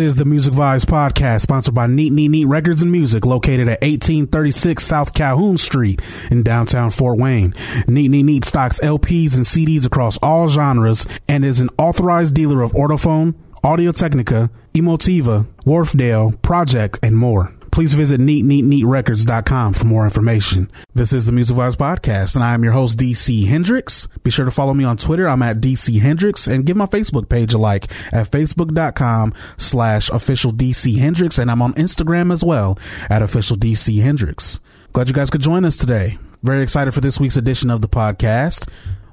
Is the Music Vibes podcast, sponsored by Neat Neat Neat Records and Music, located at 1836 South Calhoun Street in downtown Fort Wayne. Neat Neat Neat stocks LPs and CDs across all genres and is an authorized dealer of Ortofon, Audio Technica, Emotiva, Wharfdale, Project, and more please visit neatneatneatrecords.com for more information. This is the Music Vibes Podcast, and I am your host, DC Hendrix. Be sure to follow me on Twitter. I'm at DC Hendrix, and give my Facebook page a like at facebook.com slash official DC Hendrix, and I'm on Instagram as well at official DC Hendrix. Glad you guys could join us today. Very excited for this week's edition of the podcast.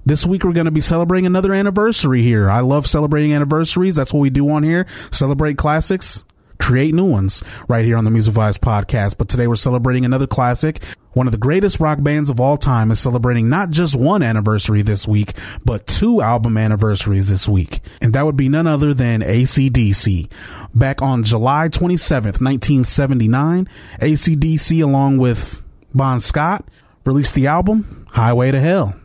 This week we're going to be celebrating another anniversary here. I love celebrating anniversaries. That's what we do on here. Celebrate classics create new ones right here on the Music Vibes podcast. But today we're celebrating another classic. One of the greatest rock bands of all time is celebrating not just one anniversary this week, but two album anniversaries this week. And that would be none other than ACDC. Back on July 27th, 1979, ACDC along with Bon Scott released the album Highway to Hell.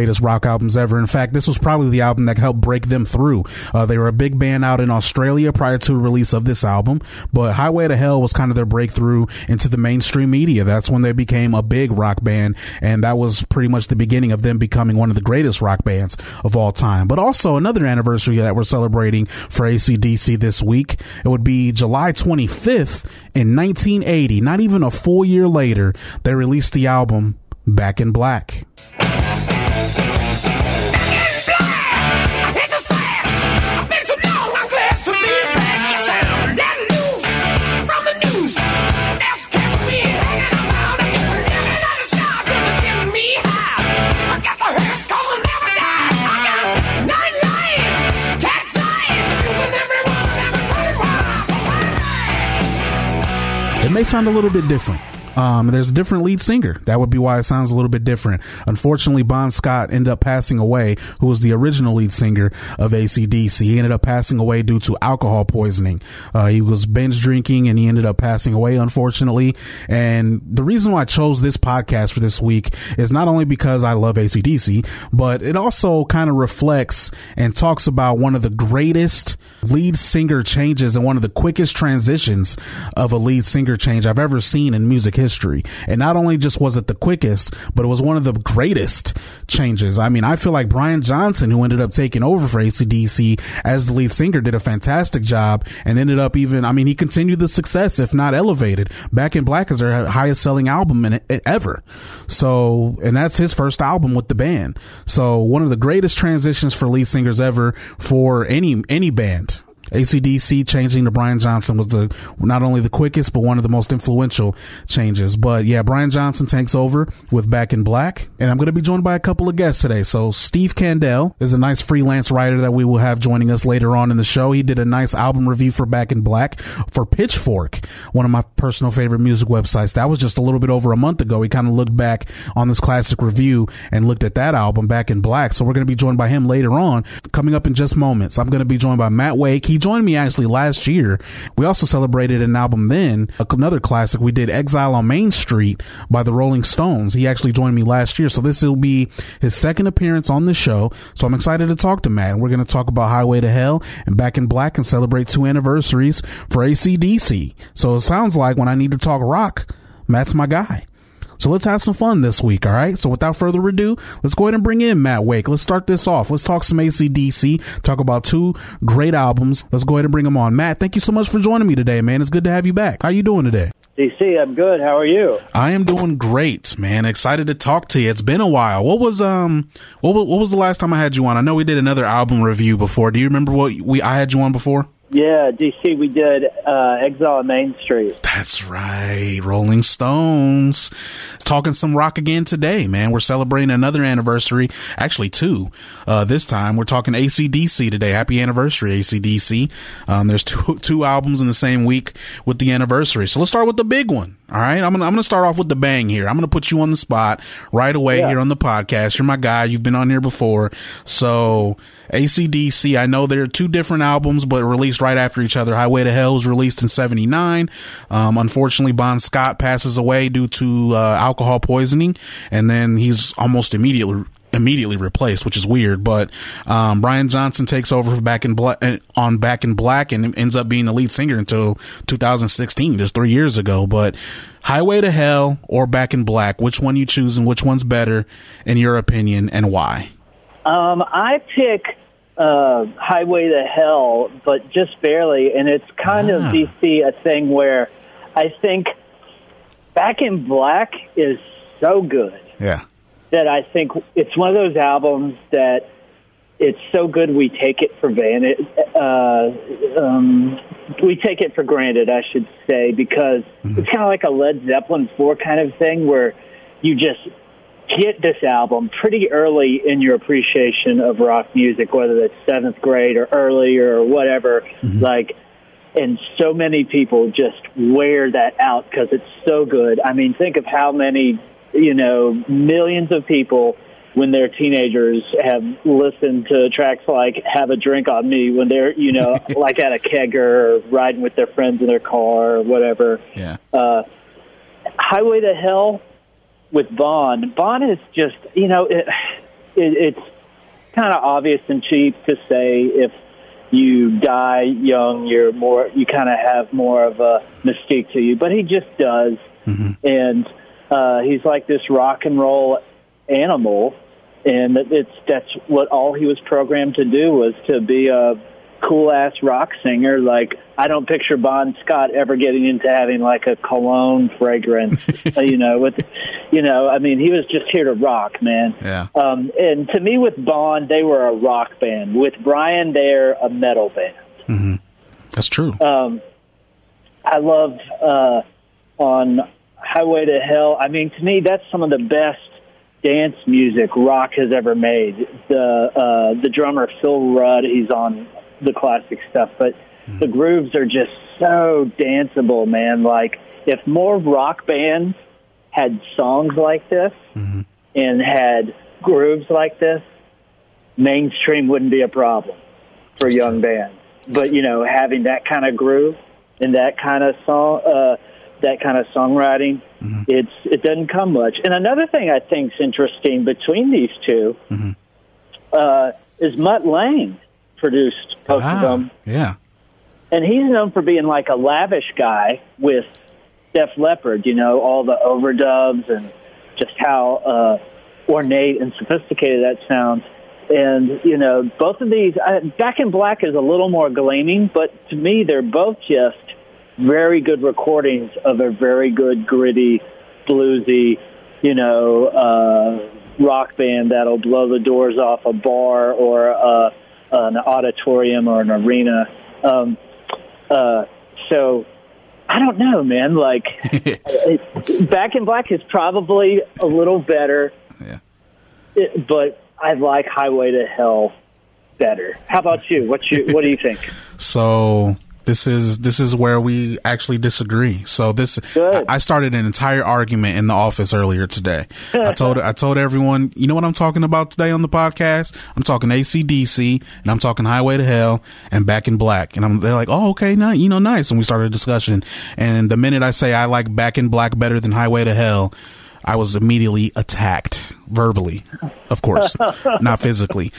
Greatest rock albums ever. In fact, this was probably the album that helped break them through. Uh, they were a big band out in Australia prior to the release of this album, but Highway to Hell was kind of their breakthrough into the mainstream media. That's when they became a big rock band, and that was pretty much the beginning of them becoming one of the greatest rock bands of all time. But also another anniversary that we're celebrating for ACDC this week. It would be July 25th in 1980. Not even a full year later, they released the album Back in Black. May sound a little bit different. Um, there's a different lead singer. That would be why it sounds a little bit different. Unfortunately, Bon Scott ended up passing away, who was the original lead singer of ACDC. He ended up passing away due to alcohol poisoning. Uh, he was binge drinking and he ended up passing away, unfortunately. And the reason why I chose this podcast for this week is not only because I love ACDC, but it also kind of reflects and talks about one of the greatest lead singer changes and one of the quickest transitions of a lead singer change I've ever seen in music history. And not only just was it the quickest, but it was one of the greatest changes. I mean, I feel like Brian Johnson, who ended up taking over for ACDC as the lead singer, did a fantastic job and ended up even, I mean, he continued the success, if not elevated. Back in Black is their highest selling album in it, ever. So, and that's his first album with the band. So one of the greatest transitions for lead singers ever for any, any band. ACDC changing to Brian Johnson was the not only the quickest but one of the most influential changes. But yeah, Brian Johnson takes over with Back in Black, and I'm going to be joined by a couple of guests today. So Steve Kandell is a nice freelance writer that we will have joining us later on in the show. He did a nice album review for Back in Black for Pitchfork, one of my personal favorite music websites. That was just a little bit over a month ago. He kind of looked back on this classic review and looked at that album Back in Black. So we're going to be joined by him later on. Coming up in just moments, I'm going to be joined by Matt Wake. He joined me actually last year. We also celebrated an album then, another classic. We did Exile on Main Street by the Rolling Stones. He actually joined me last year. So this will be his second appearance on the show. So I'm excited to talk to Matt. We're going to talk about Highway to Hell and Back in Black and celebrate two anniversaries for ACDC. So it sounds like when I need to talk rock, Matt's my guy. So let's have some fun this week, all right? So without further ado, let's go ahead and bring in Matt Wake. Let's start this off. Let's talk some ACDC, talk about two great albums. Let's go ahead and bring them on. Matt, thank you so much for joining me today, man. It's good to have you back. How you doing today? DC, I'm good. How are you? I am doing great, man. Excited to talk to you. It's been a while. What was um what what was the last time I had you on? I know we did another album review before. Do you remember what we I had you on before? Yeah, DC, we did uh, Exile on Main Street. That's right. Rolling Stones. Talking some rock again today, man. We're celebrating another anniversary. Actually, two. Uh, this time, we're talking ACDC today. Happy anniversary, ACDC. Um, there's two, two albums in the same week with the anniversary. So let's start with the big one. All right, I'm gonna I'm gonna start off with the bang here. I'm gonna put you on the spot right away Yeah. here on the podcast. You're my guy. You've been on here before, so ACDC. I know there are two different albums, but released right after each other. Highway to Hell was released in '79. Um, unfortunately, Bon Scott passes away due to uh, alcohol poisoning, and then he's almost immediately immediately replaced, which is weird. But um, Brian Johnson takes over Back in Black on Back in Black and ends up being the lead singer until 2016, just three years ago. But Highway to Hell or Back in Black, which one you choose and which one's better in your opinion and why? Um, I pick uh, Highway to Hell, but just barely, and it's kind Ah. of DC a thing where I think Back in Black is so good Yeah. That I think it's one of those albums that it's so good we take it for granted. Uh, um, we take it for granted, I should say, because it's kind of like a Led Zeppelin four kind of thing where you just get this album pretty early in your appreciation of rock music, whether it's seventh grade or earlier or whatever. Like, and so many people just wear that out because it's so good. I mean, think of how many, you know, millions of people when they're teenagers have listened to tracks like Have a Drink on Me when they're, you know, like at a kegger or riding with their friends in their car or whatever. Yeah. Uh, Highway to Hell with Bon. Bon is just, you know, it, it, it's kind of obvious and cheap to say if you die young, you're more, you kind of have more of a mystique to you. But he just does, and uh, he's like this rock and roll animal, and it's that's what all he was programmed to do was to be a cool ass rock singer. Like I don't picture Bon Scott ever getting into having like a cologne fragrance, you know. With, you know, I mean, he was just here to rock, man. Yeah. Um, and to me, with Bon, they were a rock band. With Brian, they're a metal band. mhm That's true. Um, I love uh, on Highway to Hell. I mean, to me, that's some of the best dance music rock has ever made. The uh, the drummer Phil Rudd, he's on the classic stuff, but the grooves are just so danceable, man. Like if more rock bands had songs like this and had grooves like this, mainstream wouldn't be a problem for young bands. But you know, having that kind of groove and that kind of song, uh, that kind of songwriting, it's it doesn't come much. And another thing I think's interesting between these 2 uh, is Mutt Lange produced both of Ah, them, yeah. and he's known for being like a lavish guy with Def Leppard. You know, all the overdubs and just how uh, ornate and sophisticated that sounds. And you know, both of these, uh, Back in Black is a little more gleaming, but to me, they're both just very good recordings of a very good, gritty, bluesy, you know, uh, rock band that'll blow the doors off a bar or uh, an auditorium or an arena. Um, uh, so I don't know, man. Like, it, Back in Black is probably a little better, Yeah. it, but I like Highway to Hell better. How about you? What you What do you think? So this is this is where we actually disagree. So this Good. I started an entire argument in the office earlier today. I told I told everyone, you know what I'm talking about today on the podcast? I'm talking ACDC and I'm talking Highway to Hell and Back in Black. And I'm they're like, "Oh, okay, nice, you know, nice." And we started a discussion. And the minute I say I like Back in Black better than Highway to Hell, I was immediately attacked verbally, of course, not physically.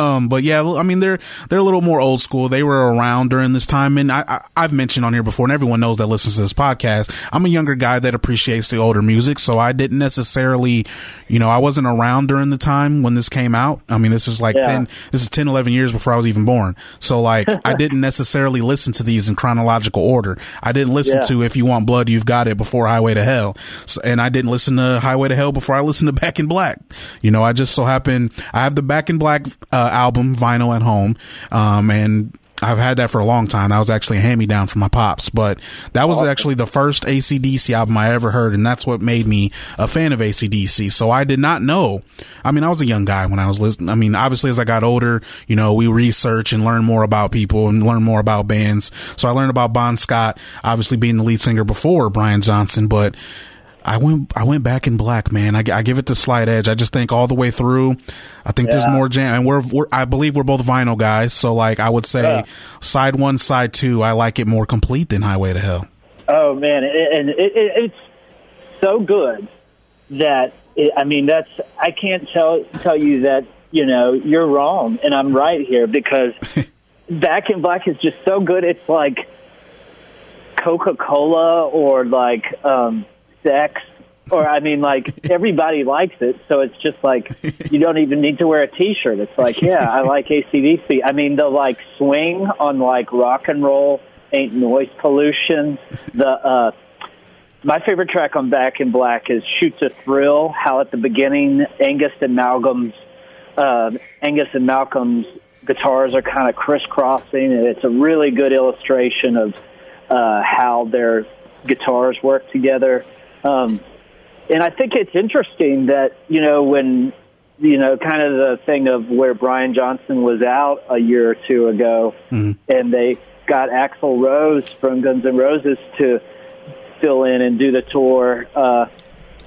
Um, but yeah, I mean they're they're a little more old school. They were around during this time, and I, I I've mentioned on here before, and everyone knows that listens to this podcast. I'm a younger guy that appreciates the older music, so I didn't necessarily, you know, I wasn't around during the time when this came out. I mean, this is like Yeah. ten, this is 10, 11 years before I was even born. So like, I didn't necessarily listen to these in chronological order. I didn't listen Yeah. to If You Want Blood, You've Got It before Highway to Hell. So, and I didn't listen to Highway to Hell before I listened to Back in Black. You know, I just so happen, I have the Back in Black, uh, album vinyl at home. Um, and I've had that for a long time. That was actually a hand me down from my pops, but that was actually the first ACDC album I ever heard, and that's what made me a fan of ACDC. So I did not know. I mean, I was a young guy when I was listening. I mean, obviously, as I got older, you know, we research and learn more about people and learn more about bands. So I learned about Bon Scott, obviously being the lead singer before Brian Johnson, but I went I went back in black, man. I, I, give it the slight edge. I just think all the way through, I think yeah. there's more jam. And we're, we're I believe we're both vinyl guys, so like I would say yeah. side one, side two, I like it more complete than Highway to Hell. Oh man, and it, it, it's so good that it, I mean that's I can't tell tell you that you know you're wrong and I'm right here because Back in Black is just so good. It's like Coca Cola or like. um sex or I mean, like everybody likes it, so it's just like you don't even need to wear a T-shirt. It's like, yeah, I like ACDC. I mean, the like swing on like rock and roll ain't noise pollution. The uh, my favorite track on Back in Black is "Shoot to Thrill." How at the beginning, Angus and Malcolm's uh, Angus and Malcolm's guitars are kind of crisscrossing, and it's a really good illustration of uh, how their guitars work together. Um, and I think it's interesting that, you know, when, you know, kind of the thing of where Brian Johnson was out a year or two ago mm-hmm. and they got Axl Rose from Guns N' Roses to fill in and do the tour. Uh,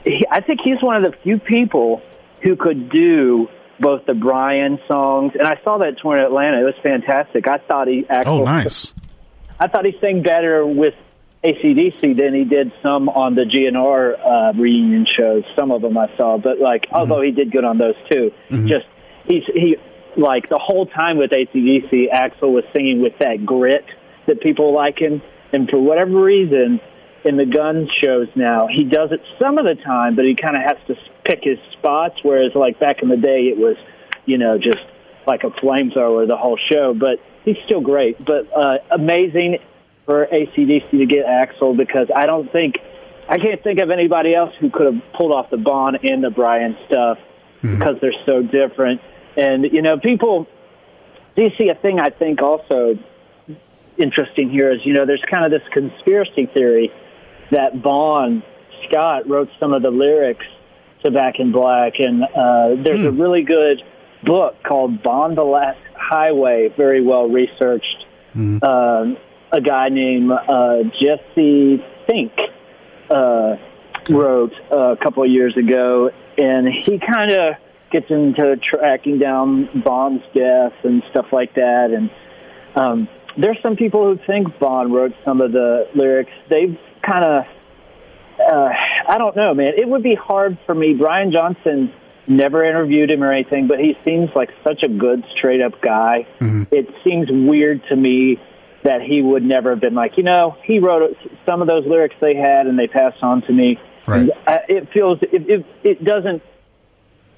he, I think he's one of the few people who could do both the Brian songs, and I saw that tour in Atlanta. It was fantastic. I thought he actually. Oh, nice. I thought he sang better with ACDC than he did some on the GNR uh, reunion shows. Some of them I saw, but like, mm-hmm. although he did good on those too, mm-hmm. just he's he like the whole time with ACDC, Axl was singing with that grit that people like him, and for whatever reason, in the gun shows now, he does it some of the time, but he kind of has to pick his spots. Whereas like back in the day, it was, you know, just like a flamethrower the whole show. But he's still great, but uh, amazing for ACDC to get Axl because I don't think I can't think of anybody else who could have pulled off the Bon and the Brian stuff mm-hmm. because they're so different. And you know, people. Do you see a thing I think also interesting here is you know there's kind of this conspiracy theory that Bon Scott wrote some of the lyrics to Back in Black, and uh, there's mm. a really good book called Bon the Last Highway, very well researched. Mm. Um, a guy named uh, Jesse Fink uh, wrote uh, a couple of years ago, and he kind of gets into tracking down Bon's death and stuff like that. And um, there's some people who think Bond wrote some of the lyrics. They've kind of, uh, I don't know, man. It would be hard for me. Brian Johnson never interviewed him or anything, but he seems like such a good, straight up guy. Mm-hmm. It seems weird to me that he would never have been like, you know, he wrote some of those lyrics they had and they passed on to me. Right. it feels it, it, it doesn't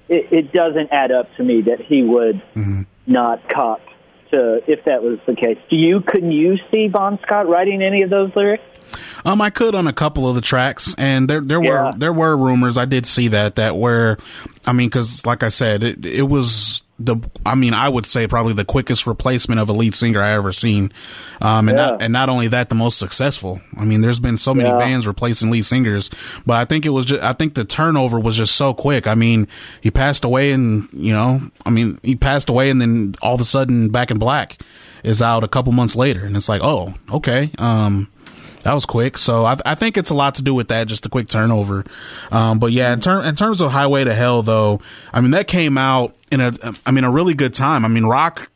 it, it doesn't add up to me that he would mm-hmm. not cop to if that was the case. Do you can you see Bon Scott writing any of those lyrics? Um, I could on a couple of the tracks, and there there yeah. were there were rumors. I did see that that where, I mean, because like I said, it it was the I mean I would say probably the quickest replacement of a lead singer I ever seen, um, and yeah. not and not only that the most successful. I mean there's been so many yeah. bands replacing lead singers, but I think it was just I think the turnover was just so quick. I mean he passed away and you know I mean he passed away and then all of a sudden Back in Black is out a couple months later and it's like oh okay um that was quick. So I, I, think it's a lot to do with that, just a quick turnover. Um, but yeah, in, ter- in terms of Highway to Hell, though, I mean, that came out in a, I mean, a really good time. I mean, rock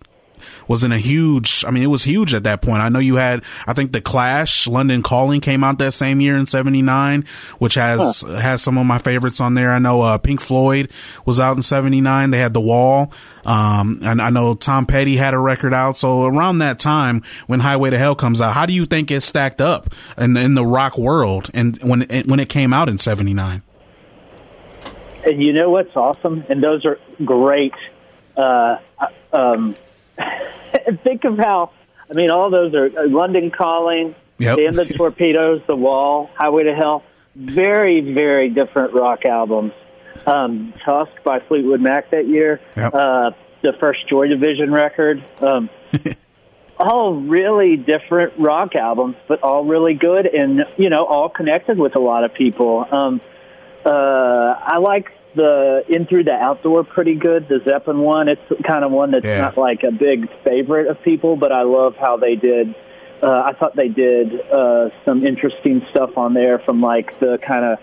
was in a huge, I mean, it was huge at that point. I know you had, I think the Clash, London Calling came out that same year in 79, which has, huh. has some of my favorites on there. I know, uh, Pink Floyd was out in 79. They had The Wall. Um, and I know Tom Petty had a record out. So around that time when Highway to Hell comes out, how do you think it stacked up in, in the rock world and when it, when it came out in 79? And you know what's awesome? And those are great, uh, um, think of how I mean, all those are uh, London Calling, yep. the Torpedoes, The Wall, Highway to Hell. Very, very different rock albums. Um, Tusk by Fleetwood Mac that year. Yep. Uh, the first Joy Division record. Um, all really different rock albums, but all really good and you know all connected with a lot of people. Um, uh, I like the In Through the Outdoor pretty good. The Zeppelin one, it's kind of one that's Yeah. not like a big favorite of people, but I love how they did. Uh, I thought they did uh, some interesting stuff on there, from like the kind of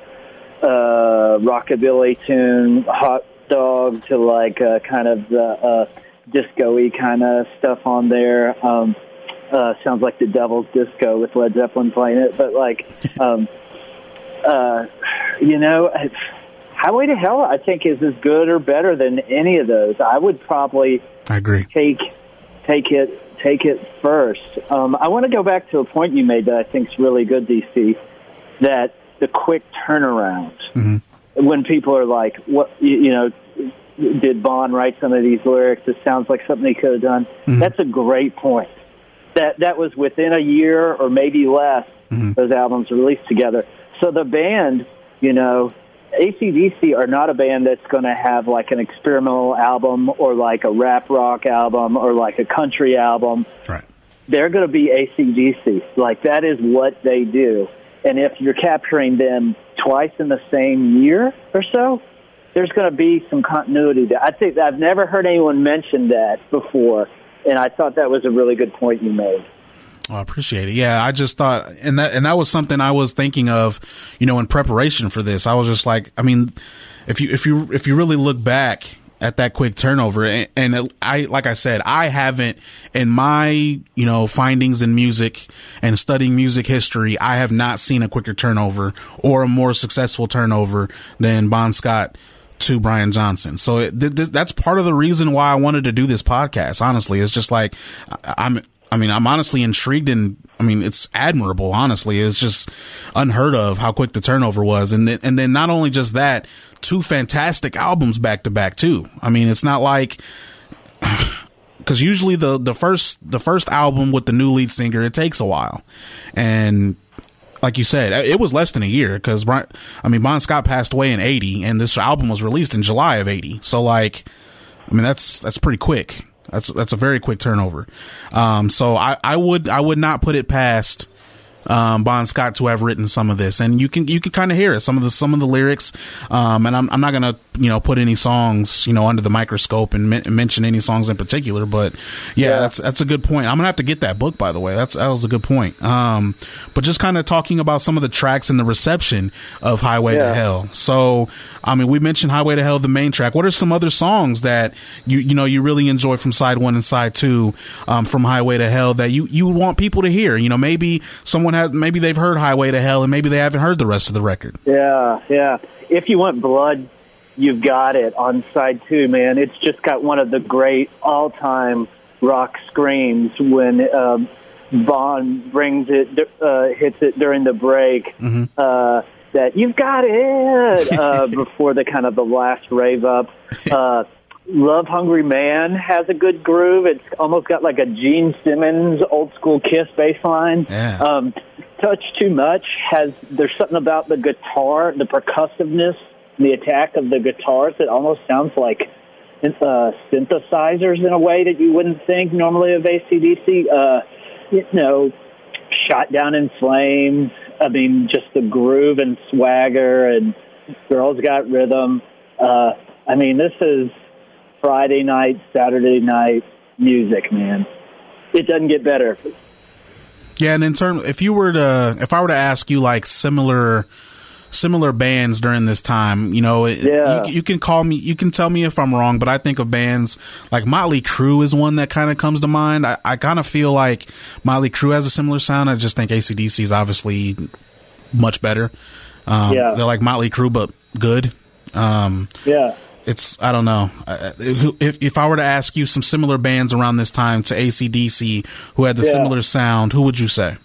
uh, rockabilly tune, hot dog, to like uh, kind of the uh, disco-y kind of stuff on there. Um, uh, sounds like the Devil's Disco with Led Zeppelin playing it, but like, um, uh, you know, Highway to Hell, I think is as good or better than any of those. I would probably I agree. take take it take it first. Um, I want to go back to a point you made that I think is really good, DC. That the quick turnaround mm-hmm. when people are like, "What you, you know." Did Bon write some of these lyrics? It sounds like something he could have done. Mm-hmm. That's a great point. That that was within a year or maybe less. Mm-hmm. Those albums were released together. So the band, you know, ACDC are not a band that's going to have like an experimental album or like a rap rock album or like a country album. Right. They're going to be ACDC. Like that is what they do. And if you're capturing them twice in the same year or so, there's going to be some continuity there. I think I've never heard anyone mention that before, and I thought that was a really good point you made. I appreciate it. Yeah, I just thought, and that and that was something I was thinking of, you know, in preparation for this. I was just like, I mean, if you if you if you really look back at that quick turnover, and, and I like I said, I haven't in my you know findings in music and studying music history, I have not seen a quicker turnover or a more successful turnover than Bon Scott to Brian Johnson. So it, th- th- that's part of the reason why I wanted to do this podcast. Honestly, it's just like I'm. I mean, I'm honestly intrigued and I mean, it's admirable. Honestly, it's just unheard of how quick the turnover was, and then, and then not only just that, two fantastic albums back to back too. I mean, it's not like because usually the the first the first album with the new lead singer it takes a while, and like you said, it was less than a year because I mean, Bon Scott passed away in '80, and this album was released in July of '80. So like, I mean, that's that's pretty quick. That's that's a very quick turnover. Um, so I, I would I would not put it past um, Bon Scott to have written some of this, and you can you can kind of hear it some of the some of the lyrics. Um, and I'm I'm not gonna you know put any songs you know under the microscope and men- mention any songs in particular, but yeah, Yeah. that's that's a good point. I'm gonna have to get that book by the way. That's that was a good point. Um, but just kind of talking about some of the tracks and the reception of Highway to Hell. So I mean, we mentioned Highway to Hell, the main track. What are some other songs that you you know you really enjoy from side one and side two um, from Highway to Hell that you you want people to hear? You know, maybe someone has maybe they've heard Highway to Hell and maybe they haven't heard the rest of the record. Yeah, yeah. If you want blood, you've got it on side two, man. It's just got one of the great all-time rock screams when um, Bon brings it, uh, hits it during the break. Uh, that you've got it uh, before the kind of the last rave up. Uh, Love Hungry Man has a good groove. It's almost got like a Gene Simmons old school Kiss bass line. Yeah. Um, Touch Too Much has there's something about the guitar, the percussiveness, the attack of the guitars that almost sounds like uh, synthesizers in a way that you wouldn't think normally of ACDC. Uh, you know, Shot Down in Flames. I mean, just the groove and swagger, and Girls Got Rhythm. Uh, I mean, this is Friday night, Saturday night music, man. It doesn't get better. Yeah, and in terms, if you were to, if I were to ask you like similar, similar bands during this time, you know, it- Yeah. you, you can call me, you can tell me if I'm wrong, but I think of bands like Motley Crue is one that kind of comes to mind. I, I kind of feel like Motley Crue has a similar sound. I just think ACDC is obviously much better. Um, Yeah. they're like Motley Crue, but good. Um, Yeah. It's I don't know. If if I were to ask you some similar bands around this time to ACDC who had the Yeah. similar sound, who would you say?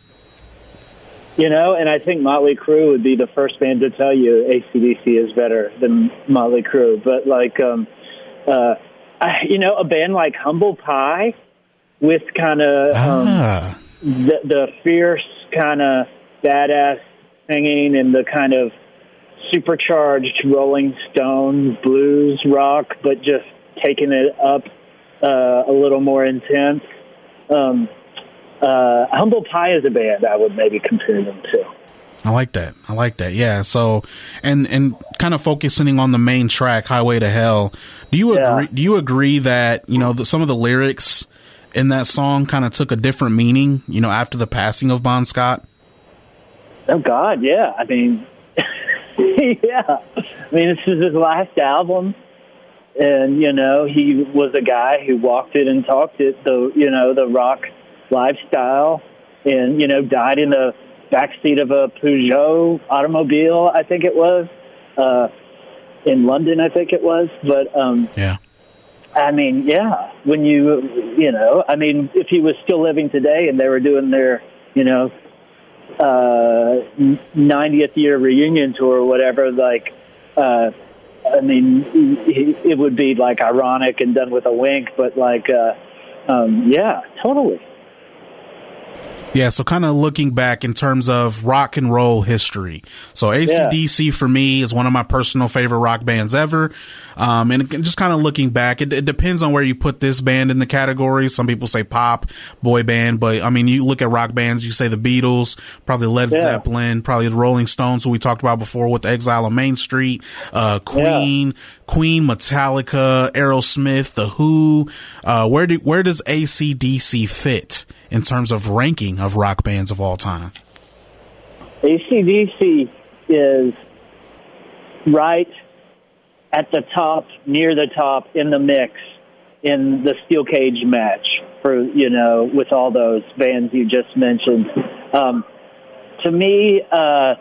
You know, and I think Motley Crue would be the first band to tell you ACDC is better than Motley Crue. But like, um, uh, I, you know, a band like Humble Pie with kind of um, Ah, the, the fierce kind of badass singing and the kind of supercharged Rolling Stones blues rock, but just taking it up uh, a little more intense. Um, uh, Humble Pie is a band I would maybe compare them to. I like that. I like that. Yeah. So, and and kind of focusing on the main track, "Highway to Hell." Do you Yeah. agree? Do you agree that you know the, some of the lyrics in that song kind of took a different meaning? You know, after the passing of Bon Scott. Oh God, yeah. I mean, yeah. I mean, this is his last album, and you know, he was a guy who walked it and talked it. The you know the rock lifestyle, and you know, died in the backseat of a Peugeot automobile. I think it was uh, in London. I think it was, but um, Yeah. I mean, yeah. When you, you know, I mean, if he was still living today and they were doing their, you know, uh, 90th year reunion tour or whatever, like, uh, I mean, it would be like ironic and done with a wink, but like, uh, um, yeah, totally. Yeah, so kind of looking back in terms of rock and roll history. So ACDC for me is one of my personal favorite rock bands ever. Um, and just kind of looking back, it, it depends on where you put this band in the category. Some people say pop, boy band, but I mean, you look at rock bands, you say the Beatles, probably Led Yeah. Zeppelin, probably the Rolling Stones, who we talked about before with Exile on Main Street, uh, Queen, Queen, Metallica, Aerosmith, The Who. Uh, where do, where does ACDC fit in terms of ranking of rock bands of all time? ACDC is right at the top, near the top in the mix in the steel cage match for, you know, with all those bands you just mentioned. Um, to me, uh,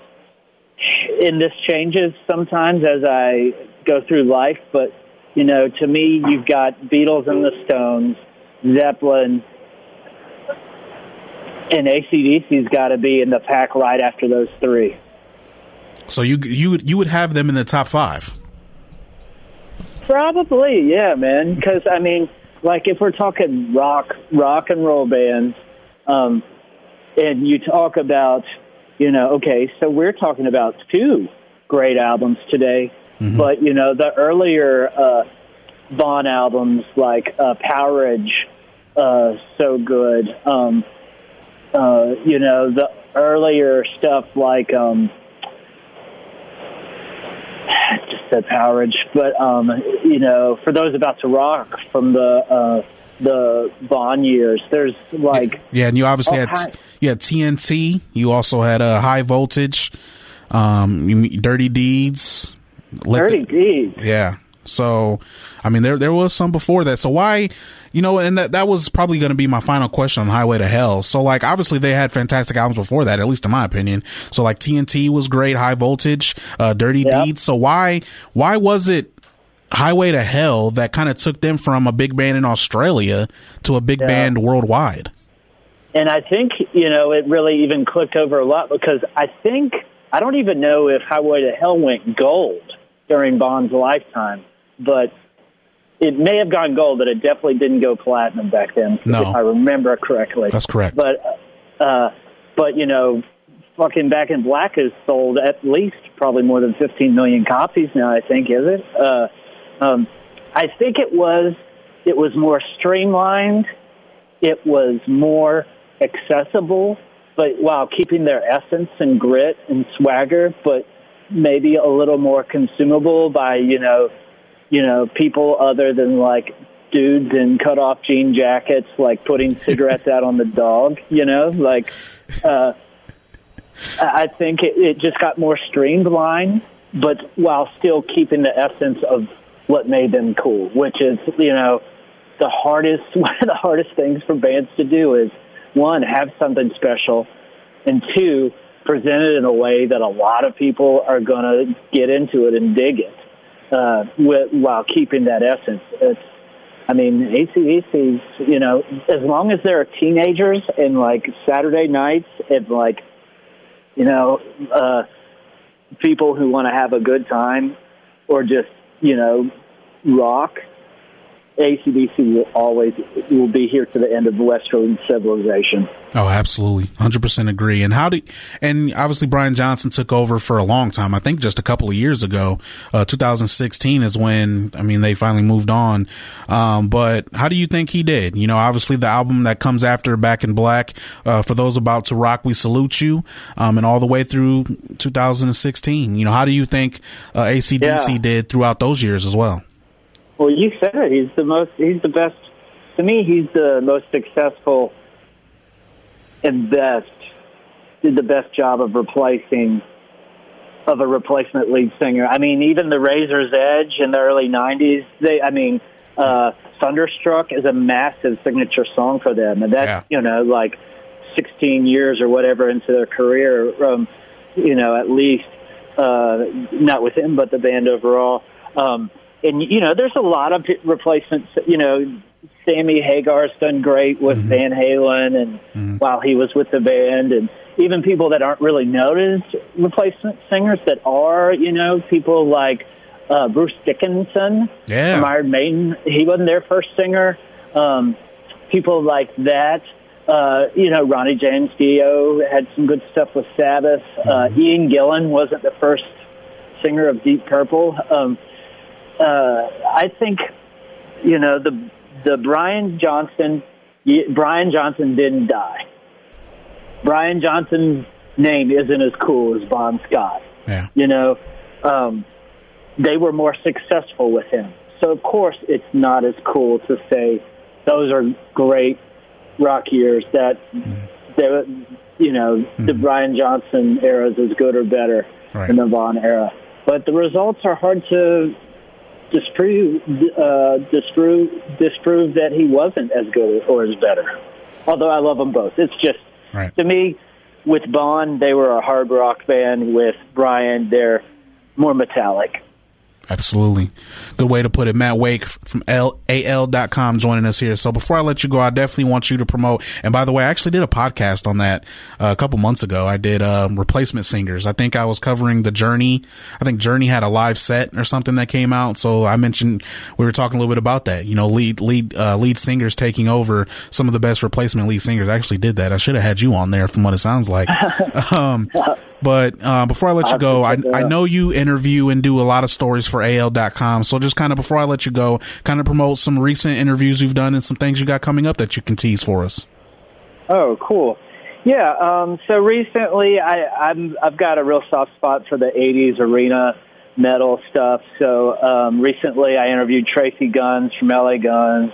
and this changes sometimes as I go through life, but, you know, to me, you've got Beatles and the Stones, Zeppelin, and ACDC's got to be in the pack right after those three. So you you you would have them in the top five. Probably, yeah, man. Because I mean, like if we're talking rock, rock and roll bands, um, and you talk about, you know, okay, so we're talking about two great albums today, but you know, the earlier uh, Bon albums like uh, Powerage, uh, so good. Um, uh, you know, the earlier stuff like. Um, just said Powerage, but um, you know, for those about to rock from the uh, the Bon years, there's like Yeah, and you obviously had hi. you had TNT. You also had uh, High Voltage, um, Dirty Deeds. Dirty the- Deeds. Yeah. So, I mean, there there was some before that. So why, you know, and that that was probably going to be my final question on Highway to Hell. So, like, obviously they had fantastic albums before that, at least in my opinion. So, like, TNT was great, High Voltage, uh, Dirty Yep. Deeds. So why why was it Highway to Hell that kind of took them from a big band in Australia to a big Yeah. band worldwide? And I think, you know, it really even clicked over a lot because I think, I don't even know if Highway to Hell went gold during Bon's lifetime, but it may have gone gold, but it definitely didn't go platinum back then, No. if I remember correctly. That's correct. But, uh, but, you know, fucking Back in Black has sold at least probably more than 15 million copies now, I think, is it? Uh, um, I think it was, it was more streamlined it was more accessible, but while keeping their essence and grit and swagger, but maybe a little more consumable by you know, you know, people other than like dudes in cut off jean jackets, like putting cigarettes out on the dog. You know, like uh, I think it, it just got more streamlined, but while still keeping the essence of what made them cool, which is you know the hardest one of the hardest things for bands to do is one have something special and two present it in a way that a lot of people are going to get into it and dig it uh, with, while keeping that essence. It's I mean, ACDC's, you know, as long as there are teenagers and like Saturday nights and like, you know, uh, people who want to have a good time or just, you know, rock, ACDC will always will be here to the end of Western civilization. Oh, absolutely, hundred percent agree. And how do and obviously Brian Johnson took over for a long time. I think just a couple of years ago, uh, 2016 is when I mean they finally moved on. Um, but how do you think he did? You know, obviously the album that comes after Back in Black. Uh, for those about to rock, we salute you. Um, and all the way through 2016. You know, how do you think uh, ACDC yeah. did throughout those years as well? Well, you said it. He's the most. He's the best. To me, he's the most successful and best. Did the best job of replacing of a replacement lead singer. I mean, even the Razor's Edge in the early '90s. They, I mean, uh, Thunderstruck is a massive signature song for them, and that's yeah. you know like 16 years or whatever into their career. Um, you know, at least uh, not with him, but the band overall. Um, and you know, there's a lot of replacements. You know, Sammy Hagar's done great with mm-hmm. Van Halen, and mm-hmm. while he was with the band, and even people that aren't really known as replacement singers that are, you know, people like uh, Bruce Dickinson yeah. from Iron Maiden. He wasn't their first singer. Um, people like that. Uh, you know, Ronnie James Dio had some good stuff with Sabbath. Uh, mm-hmm. Uh, Ian Gillan wasn't the first singer of Deep Purple. Um, uh, I think, you know, the the Brian Johnson Brian Johnson didn't die. Brian Johnson's name isn't as cool as Bon Scott. Yeah. You know, um, they were more successful with him. So of course it's not as cool to say those are great rock years that mm. you know mm. the Brian Johnson era is as good or better right. than the Bon era. But the results are hard to disprove uh, disprove disprove that he wasn't as good or as better. Although I love them both, it's just right. to me with Bon they were a hard rock band. With Brian, they're more metallic. Absolutely. Good way to put it. Matt Wake from AL.com joining us here. So before I let you go, I definitely want you to promote. And by the way, I actually did a podcast on that uh, a couple months ago. I did um, replacement singers. I think I was covering the Journey. I think Journey had a live set or something that came out. So I mentioned we were talking a little bit about that. You know, lead lead uh, lead singers taking over some of the best replacement lead singers. I actually did that. I should have had you on there from what it sounds like. um, but uh, before I let you go, I, I know you interview and do a lot of stories for AL.com. So just kind of before I let you go, kind of promote some recent interviews you've done and some things you got coming up that you can tease for us. Oh, cool. Yeah. Um, so recently, I, I'm, I've got a real soft spot for the 80s arena metal stuff. So um, recently, I interviewed Tracii Guns from LA Guns,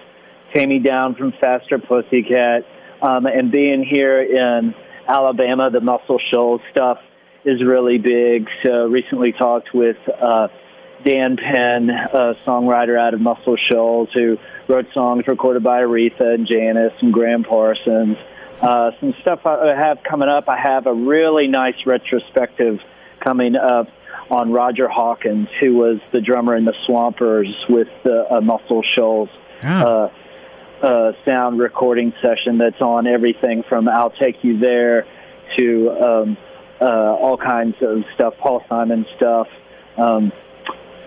Taime Downe from Faster Pussycat, um, and being here in Alabama, the Muscle Shoals stuff is really big. So recently talked with uh, Dan Penn, a songwriter out of Muscle Shoals, who wrote songs recorded by Aretha and Janis and Gram Parsons. Uh, some stuff I have coming up. I have a really nice retrospective coming up on Roger Hawkins, who was the drummer in the Swampers with the uh, Muscle Shoals. Yeah. Uh, uh, sound recording session that's on everything from "I'll Take You There" to um, uh, all kinds of stuff, Paul Simon stuff. Um,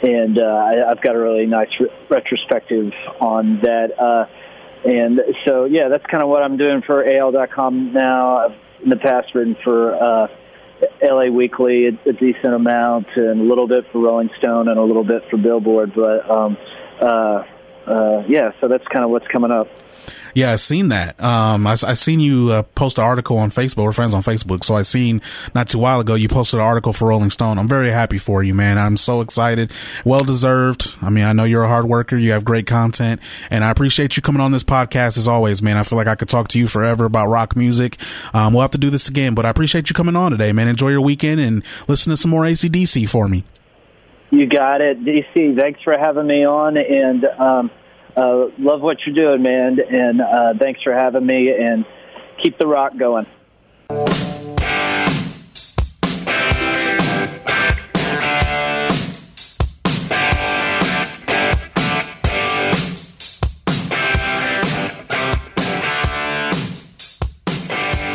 and uh, I, I've got a really nice re- retrospective on that. Uh, and so, yeah, that's kind of what I'm doing for AL.com now. I've in the past written for uh, LA Weekly a, a decent amount, and a little bit for Rolling Stone, and a little bit for Billboard. But um, uh, uh, yeah, so that's kind of what's coming up. Yeah, I've seen that. Um, I, I seen you uh, post an article on Facebook. We're friends on Facebook, so I seen not too while ago you posted an article for Rolling Stone. I'm very happy for you, man. I'm so excited. Well deserved. I mean, I know you're a hard worker. You have great content, and I appreciate you coming on this podcast as always, man. I feel like I could talk to you forever about rock music. Um, we'll have to do this again, but I appreciate you coming on today, man. Enjoy your weekend and listen to some more ACDC for me. You got it, DC. Thanks for having me on, and. Um, uh, love what you're doing, man, and uh, thanks for having me. And keep the rock going.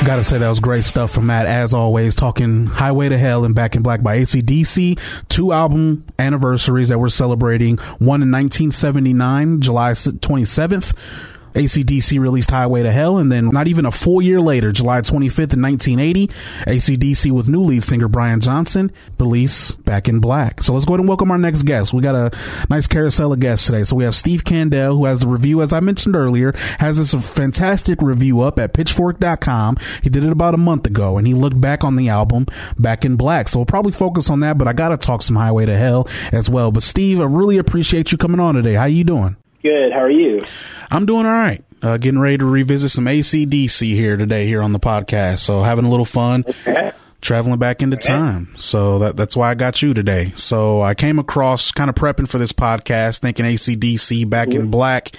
Gotta say that was great stuff from Matt, as always, talking Highway to Hell and Back in Black by ACDC. Two album anniversaries that we're celebrating. One in 1979, July 27th ACDC released Highway to Hell, and then not even a full year later, July 25th in 1980, ACDC with new lead singer Brian Johnson release Back in Black. So let's go ahead and welcome our next guest. We got a nice carousel of guests today. So we have Steve Kandell, who has the review, as I mentioned earlier, has this fantastic review up at pitchfork.com. He did it about a month ago, and he looked back on the album Back in Black. So we'll probably focus on that, but I got to talk some Highway to Hell as well. But Steve, I really appreciate you coming on today. How you doing? Good. How are you? I'm doing all right. Uh, getting ready to revisit some ACDC here today here on the podcast. So having a little fun. Okay. Traveling back into time. So that, that's why I got you today. So I came across kind of prepping for this podcast, thinking ACDC back in black,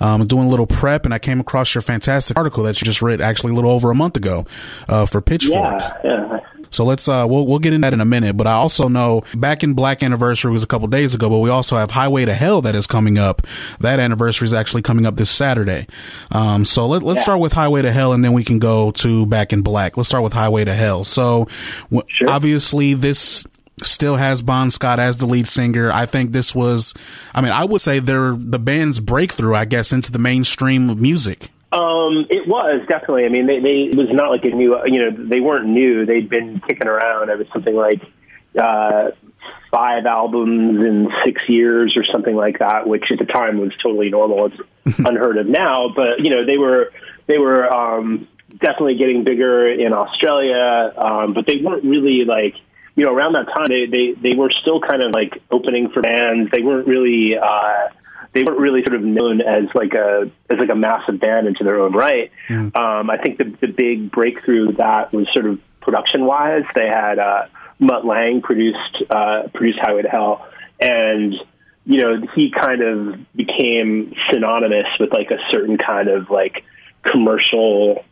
um, doing a little prep, and I came across your fantastic article that you just read actually a little over a month ago, uh, for Pitchfork. Yeah, yeah. So let's uh we'll we'll get into that in a minute. But I also know back in Black Anniversary was a couple days ago, but we also have Highway to Hell that is coming up. That anniversary is actually coming up this Saturday. Um so let let's yeah. start with Highway to Hell and then we can go to Back in Black. Let's start with Highway to Hell. So w- sure. obviously this still has Bon Scott as the lead singer. I think this was, I mean, I would say they're the band's breakthrough, I guess, into the mainstream of music. Um, it was definitely. I mean, they, they it was not like a new. You know, they weren't new. They'd been kicking around. It was something like uh, five albums in six years or something like that, which at the time was totally normal. It's unheard of now. But you know, they were they were um, definitely getting bigger in Australia, um, but they weren't really like you know around that time they they they were still kind of like opening for bands. They weren't really. Uh, they weren't really sort of known as like a as like a massive band into their own right. Mm. Um, I think the the big breakthrough that was sort of production wise. They had uh, Mutt Lange produced uh, produced Highway to Hell, and you know he kind of became synonymous with like a certain kind of like commercial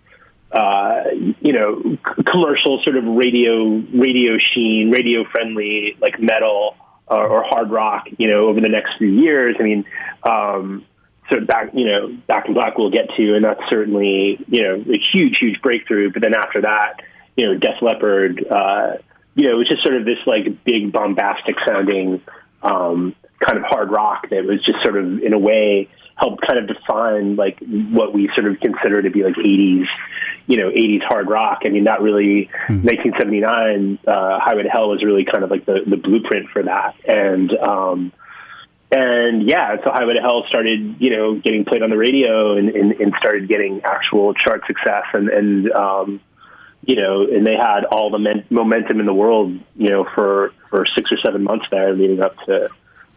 uh, you know, c- commercial sort of radio, radio sheen, radio friendly, like metal or, or hard rock, you know, over the next few years. I mean, um, so back, you know, Back in Black we'll get to, and that's certainly, you know, a huge, huge breakthrough. But then after that, you know, Def Leppard, uh, you know, it was just sort of this like big bombastic sounding, um, kind of hard rock that was just sort of in a way helped kind of define like what we sort of consider to be like 80s you know 80s hard rock. I mean, that really mm-hmm. 1979 uh, Highway to Hell was really kind of like the the blueprint for that. And um, and yeah, so Highway to Hell started you know getting played on the radio and, and, and started getting actual chart success and and um, you know and they had all the men- momentum in the world you know for for six or seven months there leading up to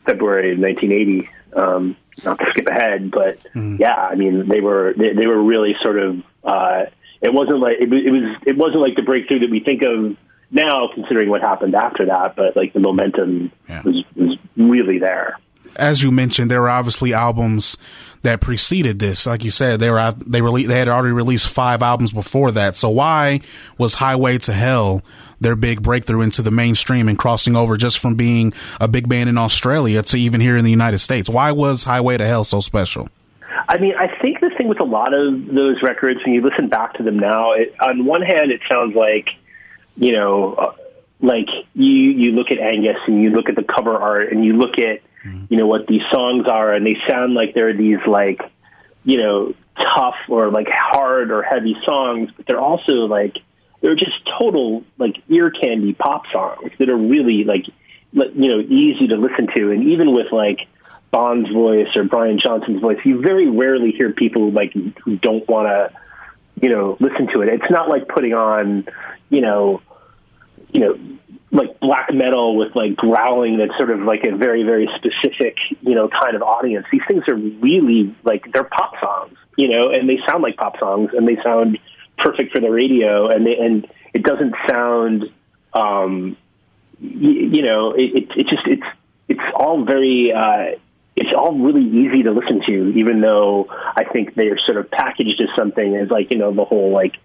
February of 1980. Um, not to skip ahead, but mm. yeah, I mean they were they, they were really sort of uh, it wasn't like it, it was it wasn't like the breakthrough that we think of now, considering what happened after that. But like the momentum yeah. was was really there. As you mentioned, there were obviously albums that preceded this. Like you said, they were they released they had already released five albums before that. So why was Highway to Hell their big breakthrough into the mainstream and crossing over just from being a big band in Australia to even here in the United States? Why was Highway to Hell so special? I mean, I think the thing with a lot of those records, when you listen back to them now, it, on one hand, it sounds like, you know, uh, like you you look at Angus and you look at the cover art and you look at, mm-hmm. you know, what these songs are, and they sound like they're these like, you know, tough or like hard or heavy songs, but they're also like they're just total like ear candy pop songs that are really like, you know, easy to listen to, and even with like Bon's voice or Brian Johnson's voice, you very rarely hear people like who don't want to, you know, listen to it. It's not like putting on, you know, you know, like black metal with like growling that's sort of like a very very specific you know kind of audience. These things are really like they're pop songs, you know, and they sound like pop songs and they sound perfect for the radio and they, and it doesn't sound um you, you know it, it it just it's it's all very uh it's all really easy to listen to, even though I think they're sort of packaged as something as like, you know, the whole like,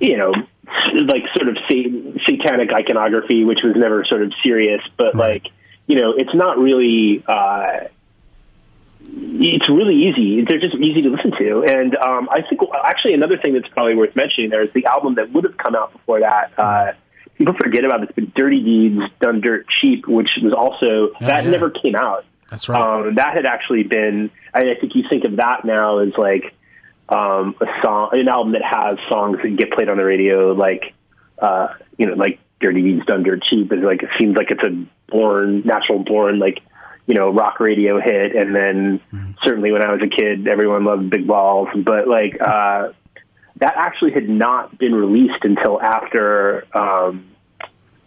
you know, like sort of satanic iconography, which was never sort of serious, but right. like, you know, it's not really, uh, it's really easy. They're just easy to listen to. And um, I think actually another thing that's probably worth mentioning there is the album that would have come out before that. Uh, people forget about this, but Dirty Deeds Done Dirt Cheap, which was also Oh, that yeah. never came out. That's right. Um, that had actually been. I, I think you think of that now as like um, a song, an album that has songs that get played on the radio, like uh, you know, like Dirty Deeds Done Dirt Cheap. Is like it seems like it's a born, natural born, like you know, rock radio hit. And then certainly when I was a kid, everyone loved Big Balls, but like uh, that actually had not been released until after um,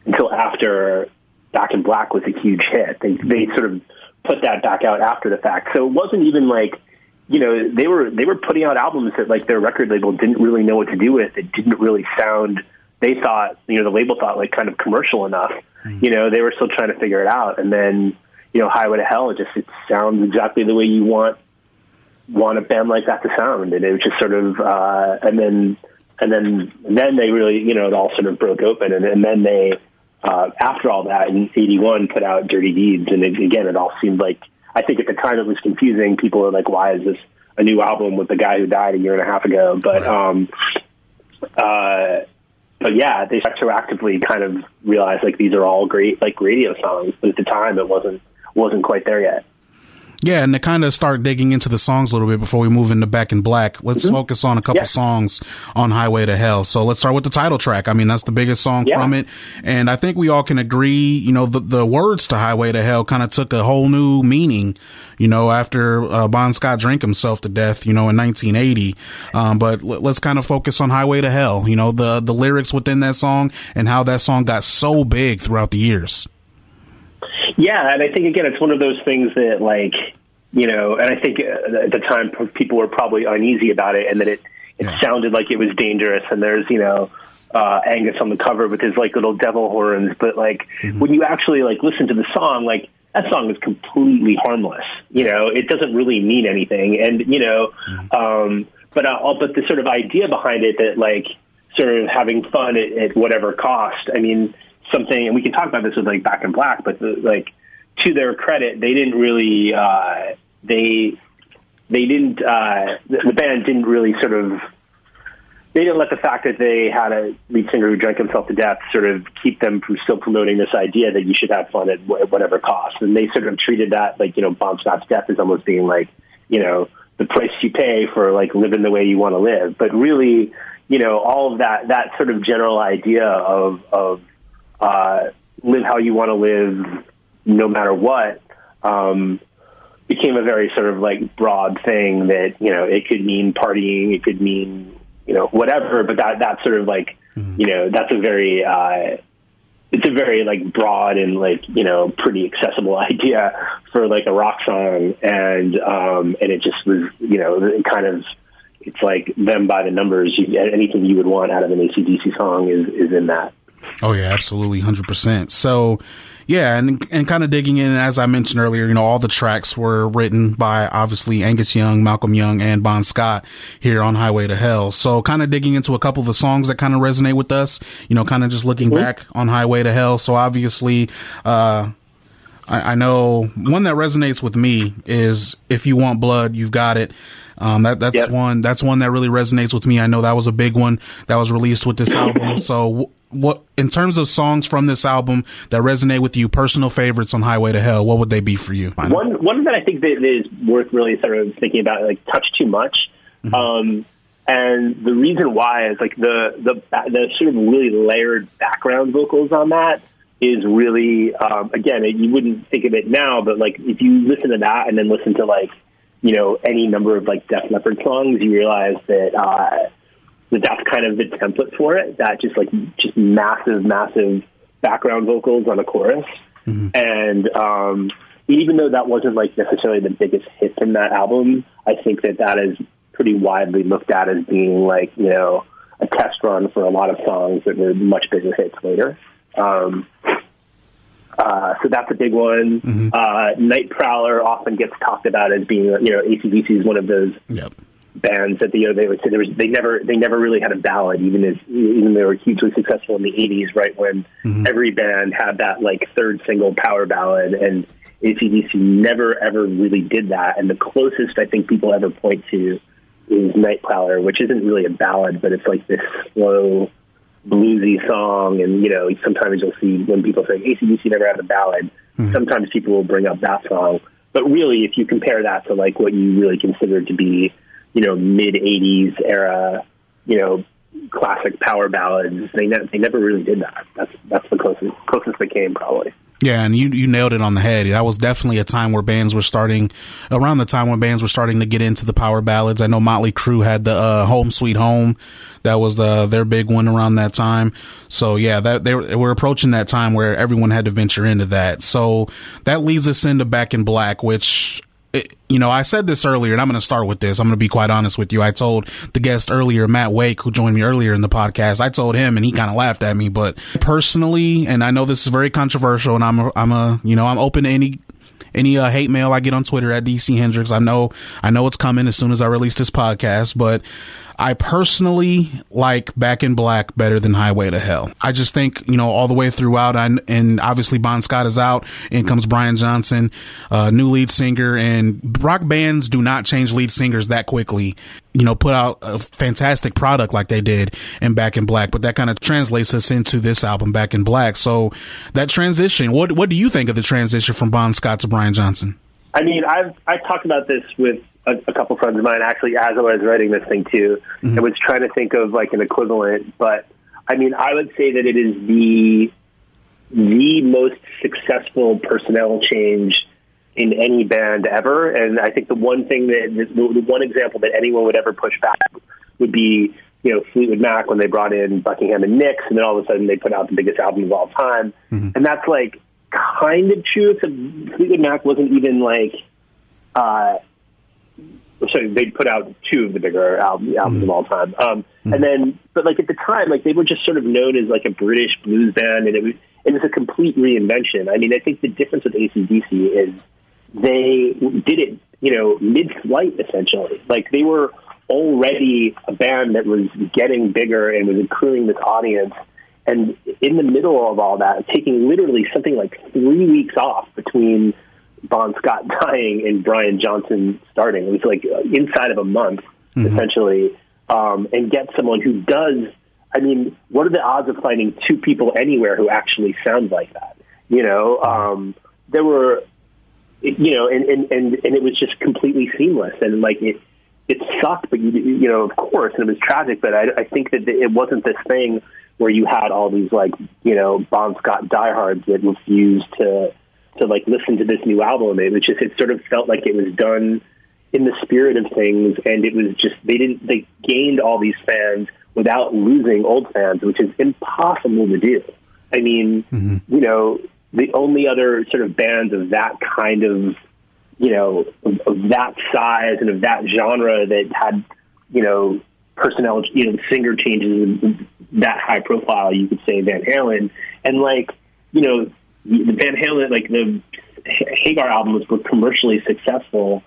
until after Back in Black was a huge hit. They they sort of put that back out after the fact. So it wasn't even like you know they were they were putting out albums that like their record label didn't really know what to do with. It didn't really sound. They thought you know the label thought like kind of commercial enough. You know they were still trying to figure it out, and then you know Highway to Hell it just it sounds exactly the way you want want a band like that to sound, and it was just sort of uh, and then and then then they really you know it all sort of broke open, and, and then they uh, after all that in '81 put out Dirty Deeds, and it, again it all seemed like I think at the time it was confusing. People were like, why is this a new album with the guy who died a year and a half ago? But um, uh, but yeah, they retroactively kind of realized like these are all great like radio songs, but at the time it wasn't wasn't quite there yet. Yeah, and to kind of start digging into the songs a little bit before we move into Back in Black, let's focus on a couple Yeah. songs on Highway to Hell. So let's start with the title track. I mean, that's the biggest song Yeah. from it, and I think we all can agree. You know, the the words to Highway to Hell kind of took a whole new meaning. You know, after uh, Bon Scott drank himself to death. You know, in 1980. Um, but l- let's kind of focus on Highway to Hell. You know, the the lyrics within that song and how that song got so big throughout the years. Yeah, and I think again, it's one of those things that, like, you know, and I think uh, at the time people were probably uneasy about it, and that it it Yeah. sounded like it was dangerous. And there's, you know, uh, Angus on the cover with his like little devil horns, but like when you actually like listen to the song, like that song is completely harmless. You know, it doesn't really mean anything, and you know, um, but uh, but the sort of idea behind it that like sort of having fun at, at whatever cost. I mean, something, and we can talk about this with like Back in Black, but the, like to their credit, they didn't really uh, they they didn't uh, the, band didn't really sort of they didn't let the fact that they had a lead singer who drank himself to death sort of keep them from still promoting this idea that you should have fun at wh- whatever cost. And they sort of treated that like, you know, Bon Scott's death as almost being like, you know, the price you pay for like living the way you want to live. But really, you know, all of that, that sort of general idea of, of, uh, live how you want to live no matter what, um, became a very sort of like broad thing that, you know, it could mean partying, it could mean, you know, whatever, but that, that sort of like, you know, that's a very, uh, it's a very like broad and like you know pretty accessible idea for like a rock song. And um and it just was you know it kind of it's like them by the numbers you, anything you would want out of an acdc song is is in that Oh yeah, absolutely, hundred percent. So, yeah, and and kind of digging in, as I mentioned earlier, you know, all the tracks were written by obviously Angus Young, Malcolm Young, and Bon Scott here on Highway to Hell. So, kind of digging into a couple of the songs that kind of resonate with us. You know, kind of just looking back on Highway to Hell. So, obviously, uh, I, I know one that resonates with me is "If You Want Blood, You've Got It." Um, that that's Yep. one that's one that really resonates with me. I know that was a big one that was released with this album. So, wh- what in terms of songs from this album that resonate with you, personal favorites on Highway to Hell, what would they be for you? one one that i think that is worth really sort of thinking about like touch too much um and the reason why is like the the the sort of really layered background vocals on that is really um, again you wouldn't think of it now, but like if you listen to that and then listen to like you know any number of like Def Leppard songs, you realize that uh, that that's kind of the template for it. That just like just massive, massive background vocals on a chorus, and um, even though that wasn't like necessarily the biggest hit from that album, I think that that is pretty widely looked at as being like you know a test run for a lot of songs that were much bigger hits later. Um, uh, so that's a big one. Uh, Night Prowler often gets talked about as being, you know, ACDC is one of those Yep. bands that you know they would say there was they never they never really had a ballad even as even though they were hugely successful in the 80s right when every band had that like third single power ballad and ACDC never ever really did that. And the closest I think people ever point to is Night Prowler, which isn't really a ballad, but it's like this slow, bluesy song. And, you know, sometimes you'll see when people say ACDC never had a ballad, mm-hmm. sometimes people will bring up that song. But really, if you compare that to like what you really consider to be, you know, mid 80s era, you know, classic power ballads, they, ne- they never really did that. That's, that's the closest, closest they came, probably. Yeah, and you you nailed it on the head. That was definitely a time where bands were starting around the time when bands were starting to get into the power ballads. I know Motley Crue had the uh, Home Sweet Home. That was the their big one around that time. So yeah, that they were, we're approaching that time where everyone had to venture into that. So that leads us into Back in Black, which you know, I said this earlier, and I'm going to start with this. I'm going to be quite honest with you. I told the guest earlier, Matt Wake, who joined me earlier in the podcast, I told him, and he kind of laughed at me. But personally, and I know this is very controversial, and I'm, a, I'm a, you know, I'm open to any any uh, hate mail I get on Twitter at DC Hendrix. I know I know it's coming as soon as I release this podcast, but I personally like Back in Black better than Highway to Hell. I just think, you know, all the way throughout, I, and obviously Bon Scott is out, in comes Brian Johnson, uh, new lead singer, and rock bands do not change lead singers that quickly. You know, put out a fantastic product like they did in Back in Black, but that kind of translates us into this album, Back in Black. So that transition, what what do you think of the transition from Bon Scott to Brian Johnson? I mean, I've I've talked about this with a, a couple friends of mine actually as I was writing this thing too, mm-hmm. and was trying to think of like an equivalent. But I mean, I would say that it is the the most successful personnel change in any band ever. And I think the one thing that the, the one example that anyone would ever push back would be you know Fleetwood Mac when they brought in Buckingham and Nicks, and then all of a sudden they put out the biggest album of all time, mm-hmm. and that's like kind of true. Except Fleetwood Mac wasn't even like. Uh, so they put out two of the bigger album, albums mm-hmm. of all time. Um, mm-hmm. And then, but like at the time, like they were just sort of known as like a British blues band, and it was it was a complete reinvention. I mean, I think the difference with ACDC is they did it, you know, mid-flight essentially. Like they were already a band that was getting bigger and was accruing this audience. And in the middle of all that, taking literally something like three weeks off between Bon Scott dying and Brian Johnson starting. It was like inside of a month, mm-hmm. essentially, um, and get someone who does. I mean, what are the odds of finding two people anywhere who actually sound like that? You know, um, there were, you know, and, and, and, and it was just completely seamless. And like it, it sucked, but you, you know, of course, and it was tragic, but I, I think that it wasn't this thing where you had all these like, you know, Bon Scott diehards that refused to, to like listen to this new album. It was just it sort of felt like it was done in the spirit of things, and it was just they didn't they gained all these fans without losing old fans, which is impossible to do. I mean, mm-hmm. you know, the only other sort of bands of that kind of you know of, of that size and of that genre that had you know personnel you know singer changes that high profile you could say Van Halen and like you know the Van Halen, like the Hagar albums were commercially successful,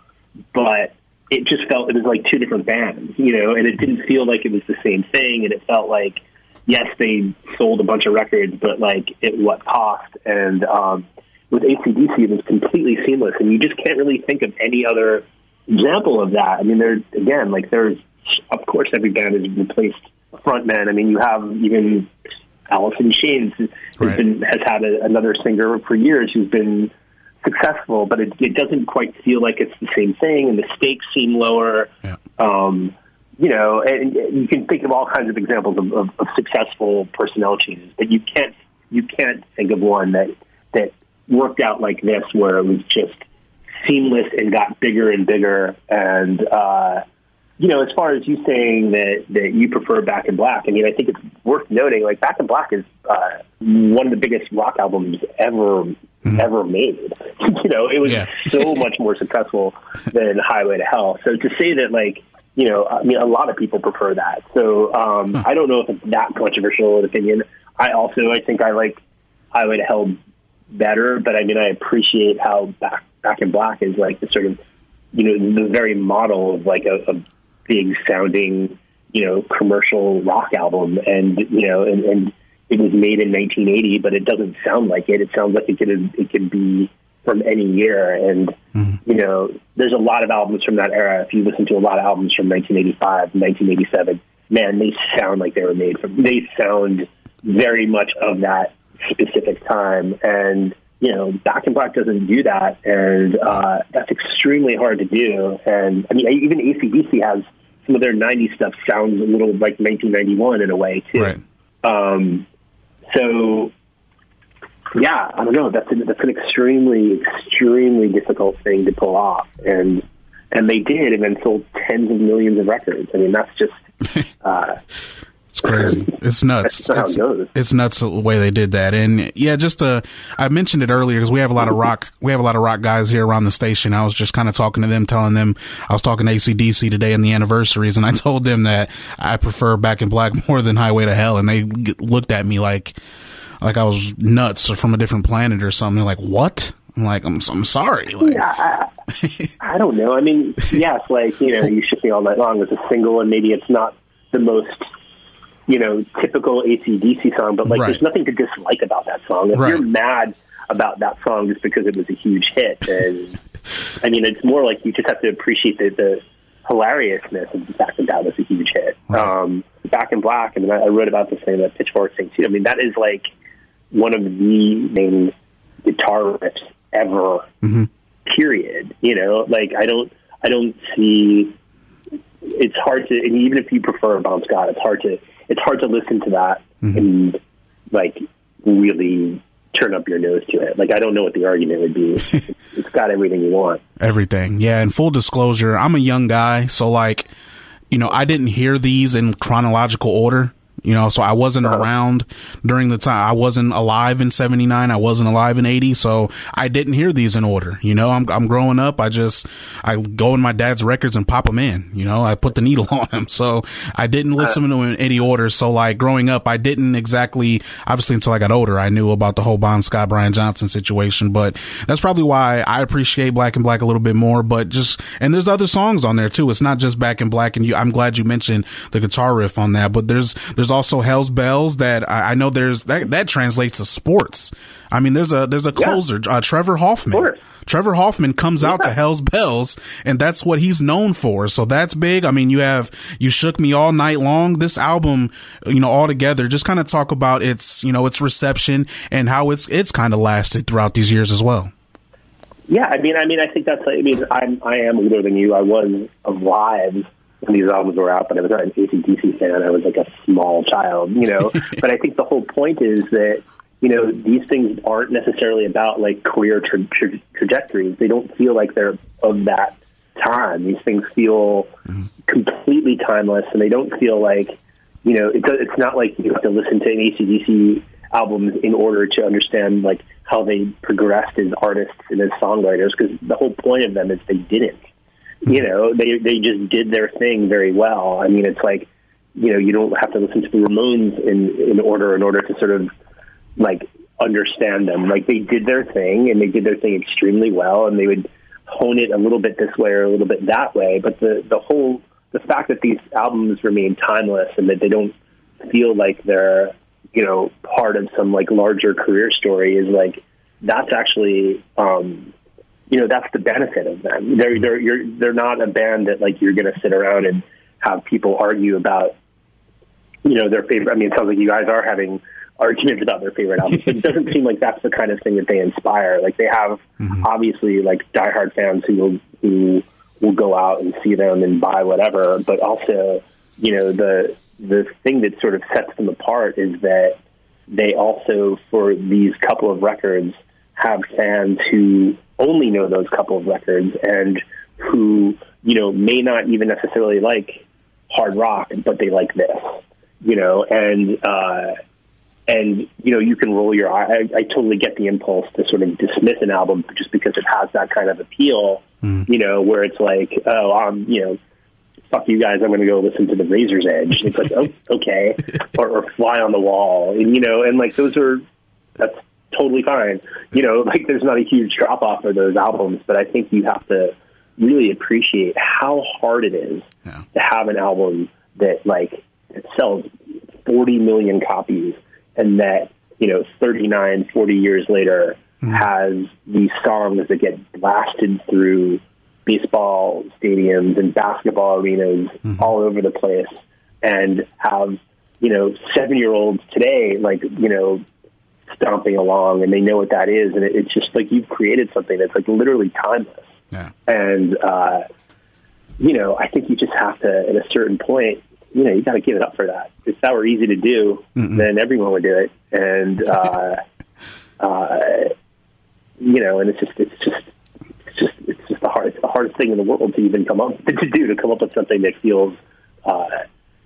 but it just felt it was like two different bands, you know, and it didn't feel like it was the same thing. And it felt like, yes, they sold a bunch of records, but like at what cost? And um, with ACDC, it was completely seamless. And you just can't really think of any other example of that. I mean, there, again, like there's, of course, every band has replaced frontman. I mean, you have even In Chains has, right. been, has had a, another singer for years who's been successful, but it, it doesn't quite feel like it's the same thing, and the stakes seem lower. Yeah. Um, you know, and you can think of all kinds of examples of, of, of successful personnel changes, but you can't you can't think of one that that worked out like this, where it was just seamless and got bigger and bigger, and uh, you know, as far as you saying that that you prefer Back in Black, I mean, I think it's worth noting like Back in Black is uh, one of the biggest rock albums ever mm-hmm. ever made. you know, it was yeah. so much more successful than Highway to Hell. So to say that like you know, I mean, a lot of people prefer that. So um, huh. I don't know if it's that controversial an opinion. I also I think I like Highway to Hell better, but I mean, I appreciate how Back Back in Black is like the sort of you know the very model of like a, a big sounding, you know, commercial rock album, and you know, and, and it was made in 1980, but it doesn't sound like it. It sounds like it could it could be from any year. And, mm-hmm. you know, there's a lot of albums from that era. If you listen to a lot of albums from 1985, 1987, man, they sound like they were made from, they sound very much of that specific time. And, you know, Back in Black doesn't do that. And uh, that's extremely hard to do. And I mean, even ACDC has some of their 90s stuff sounds a little like 1991 in a way, too. Right. Um, so, yeah, I don't know. That's an, that's an extremely, extremely difficult thing to pull off. And, and they did, and then sold tens of millions of records. I mean, that's just. Uh, it's crazy. It's nuts. It's, it it's, nuts the way they did that. And yeah, just uh, I mentioned it earlier because we have a lot of rock. We have a lot of rock guys here around the station. I was just kind of talking to them, telling them I was talking to ACDC today and the anniversaries, and I told them that I prefer Back in Black more than Highway to Hell, and they looked at me like like I was nuts or from a different planet or something. They're like, what? I'm like, I'm, I'm sorry. Like, yeah, I, I don't know. I mean, yes, like you know, you shook me all night long with a single, and maybe it's not the most you know, typical ACDC song, but like, right. there's nothing to dislike about that song. If right. you're mad about that song just because it was a huge hit, then I mean, it's more like you just have to appreciate the, the hilariousness of the fact that that was a huge hit. Right. Um, Back in Black, and I, I wrote about this thing that Pitchfork thing too. I mean, that is like one of the main guitar riffs ever. Mm-hmm. Period. You know, like I don't, I don't see. It's hard to, and even if you prefer Bon Scott, it's hard to it's hard to listen to that mm-hmm. and like really turn up your nose to it. Like I don't know what the argument would be. it's got everything you want. Everything. Yeah, and full disclosure, I'm a young guy, so like, you know, I didn't hear these in chronological order. You know, so I wasn't around during the time. I wasn't alive in 79. I wasn't alive in 80. So I didn't hear these in order. You know, I'm, I'm growing up. I just, I go in my dad's records and pop them in. You know, I put the needle on them. So I didn't listen to them in any order. So like growing up, I didn't exactly, obviously until I got older, I knew about the whole Bon Scott, Brian Johnson situation. But that's probably why I appreciate Back in Black a little bit more. But just, and there's other songs on there too. It's not just Back in Black. And you, I'm glad you mentioned the guitar riff on that. But there's, there's there's also Hell's Bells that I, I, know there's that that translates to sports. I mean, there's a there's a closer, yeah. uh, Trevor Hoffman. Trevor Hoffman comes out to Hell's Bells, and that's what he's known for. So that's big. I mean, you have you shook me all night long. This album, you know, all together, just kind of talk about its you know its reception and how it's it's kind of lasted throughout these years as well. Yeah, I mean, I mean, I think that's. I mean, I'm I am older than you. I was alive when these albums were out, but I was not an ACDC fan. I was like a small child, you know. but I think the whole point is that you know these things aren't necessarily about like career tra- tra- trajectories. They don't feel like they're of that time. These things feel mm-hmm. completely timeless, and they don't feel like you know. It's it's not like you have to listen to an ACDC albums in order to understand like how they progressed as artists and as songwriters because the whole point of them is they didn't you know, they they just did their thing very well. I mean, it's like, you know, you don't have to listen to the Ramones in in order in order to sort of like understand them. Like they did their thing and they did their thing extremely well, and they would hone it a little bit this way or a little bit that way. But the the whole the fact that these albums remain timeless and that they don't feel like they're you know part of some like larger career story is like that's actually um you know that's the benefit of them. They're they're you're, they're not a band that like you're going to sit around and have people argue about you know their favorite. I mean, it sounds like you guys are having arguments about their favorite albums, but it doesn't seem like that's the kind of thing that they inspire. Like they have mm-hmm. obviously like diehard fans who will who will go out and see them and buy whatever, but also you know the the thing that sort of sets them apart is that they also for these couple of records have fans who only know those couple of records and who you know may not even necessarily like hard rock, but they like this, you know, and uh, and you know you can roll your eye. I, I totally get the impulse to sort of dismiss an album just because it has that kind of appeal, mm. you know, where it's like, oh, I'm, you know, fuck you guys, I'm going to go listen to the Razor's Edge. It's like, oh, okay, or, or Fly on the Wall, and you know, and like those are that's totally fine. You know, like there's not a huge drop off for those albums, but I think you have to really appreciate how hard it is yeah. to have an album that like it sells 40 million copies and that, you know, 39, 40 years later, hmm. has these songs that get blasted through baseball stadiums and basketball arenas hmm. all over the place and have, you know, seven year olds today, like, you know, stomping along and they know what that is. And it, it's just like you've created something that's like literally timeless. Yeah. And, uh, you know, I think you just have to, at a certain point, you know, you got to give it up for that. If that were easy to do, then everyone would do it. And, uh, uh, you know, and it's just, it's just, it's just, it's just the hard, it's the hardest thing in the world to even come up to do to come up with something that feels uh,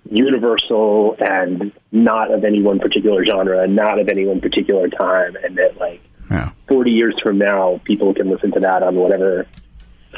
universal and not of any one particular genre, not of any one particular time, and that like Yeah. forty years from now, people can listen to that on whatever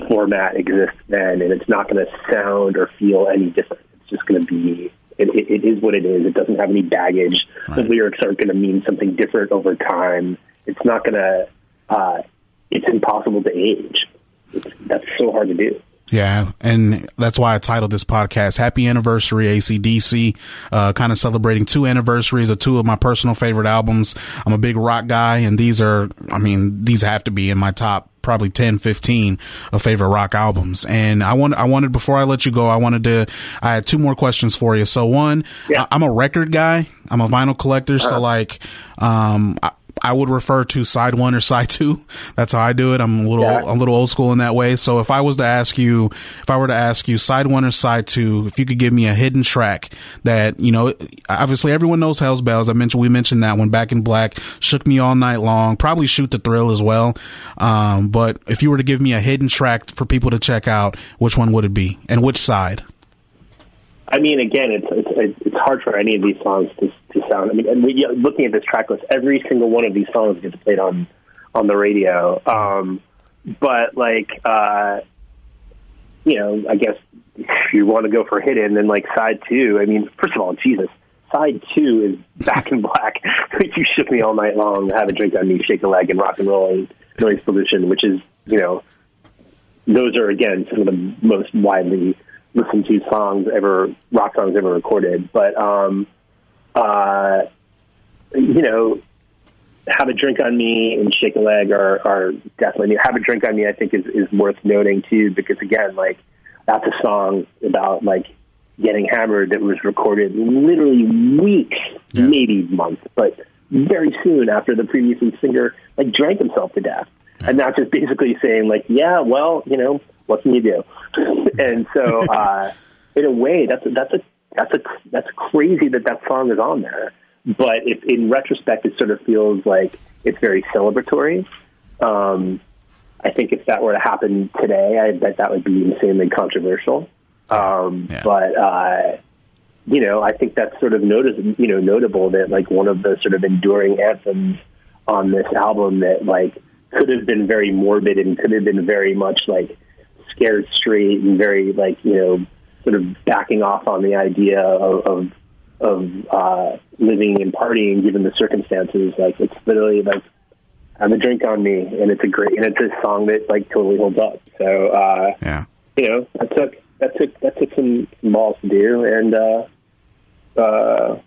format exists then, and it's not going to sound or feel any different. It's just going to be. It, it, it is what it is. It doesn't have any baggage. The lyrics aren't going to mean something different over time. It's not going to. Uh, it's impossible to age. It's, that's so hard to do. Yeah, and that's why I titled this podcast "Happy Anniversary ACDC." Uh, kind of celebrating two anniversaries of two of my personal favorite albums. I'm a big rock guy, and these are, I mean, these have to be in my top probably 10, 15 of favorite rock albums. And I want, I wanted before I let you go, I wanted to, I had two more questions for you. So one, Yeah. I, I'm a record guy. I'm a vinyl collector. So like, um, I, I would refer to side one or side two. That's how I do it. I'm a little, Yeah. A little old school in that way. So if I was to ask you, if I were to ask you side one or side two, if you could give me a hidden track that, you know, obviously everyone knows Hell's Bells. I mentioned, we mentioned that one back in black shook me all night long, probably Shoot to Thrill as well. Um, but if you were to give me a hidden track for people to check out, which one would it be and which side? I mean, again, it's it's, it's hard for any of these songs to, to sound. I mean, and we, looking at this track list, every single one of these songs gets played on on the radio. Um, but like, uh, you know, I guess if you want to go for hidden, then like side two. I mean, first of all, Jesus, side two is Back in Black. you shook me all night long. Have a drink on me, shake a leg, and rock and roll and noise pollution, which is you know those are again some of the most widely listened to songs ever, rock songs ever recorded. But um, uh, you know, "Have a Drink on Me" and "Shake a Leg" are, are definitely. new. "Have a Drink on Me" I think is is worth noting too because again, like that's a song about like getting hammered that was recorded literally weeks, maybe months, but very soon after the previous singer like drank himself to death and not just basically saying like, yeah, well, you know, what can you do? and so, uh, in a way, that's a, that's a that's a that's crazy that that song is on there. But if in retrospect, it sort of feels like it's very celebratory. Um, I think if that were to happen today, I bet that would be insanely controversial. Um, Yeah. But uh, you know, I think that's sort of notice, you know, notable that like one of the sort of enduring anthems on this album that like could have been very morbid and could have been very much like scared straight and very like you know sort of backing off on the idea of of, of uh, living and partying given the circumstances. Like it's literally like I have a drink on me, and it's a great and it's a song that like totally holds up. So uh, Yeah. you know that took that took that took some some balls to do, and uh, uh,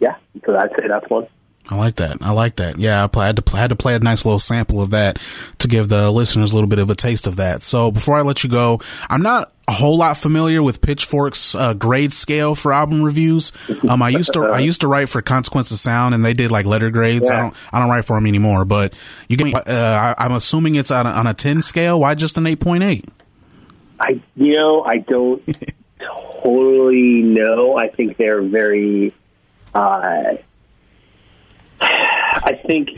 yeah, so I'd say that's one. I like that. I like that. Yeah, I, play, I had to play, I had to play a nice little sample of that to give the listeners a little bit of a taste of that. So before I let you go, I'm not a whole lot familiar with Pitchfork's uh, grade scale for album reviews. Um, I used to I used to write for Consequence of Sound, and they did like letter grades. I don't I don't write for them anymore. But you can. Uh, I, I'm assuming it's on a, on a 10 scale. Why just an 8.8? I you know I don't totally know. I think they're very. Uh, I think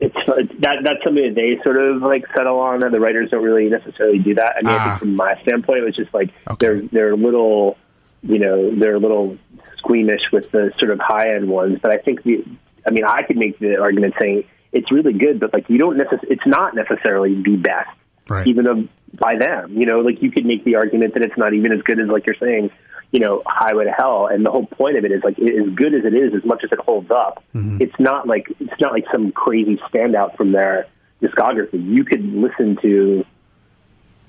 it's that that's something that they sort of like settle on, and the writers don't really necessarily do that. I mean, I Ah. think from my standpoint, it was just like Okay. they're they're a little, you know, they're a little squeamish with the sort of high end ones. But I think the, I mean, I could make the argument saying it's really good, but like you don't necessarily, it's not necessarily the best Right. even of, by them. You know, like you could make the argument that it's not even as good as like you're saying, you know, Highway to Hell. And the whole point of it is like as good as it is, as much as it holds up, it's not like it's not like some crazy standout from their discography. You could listen to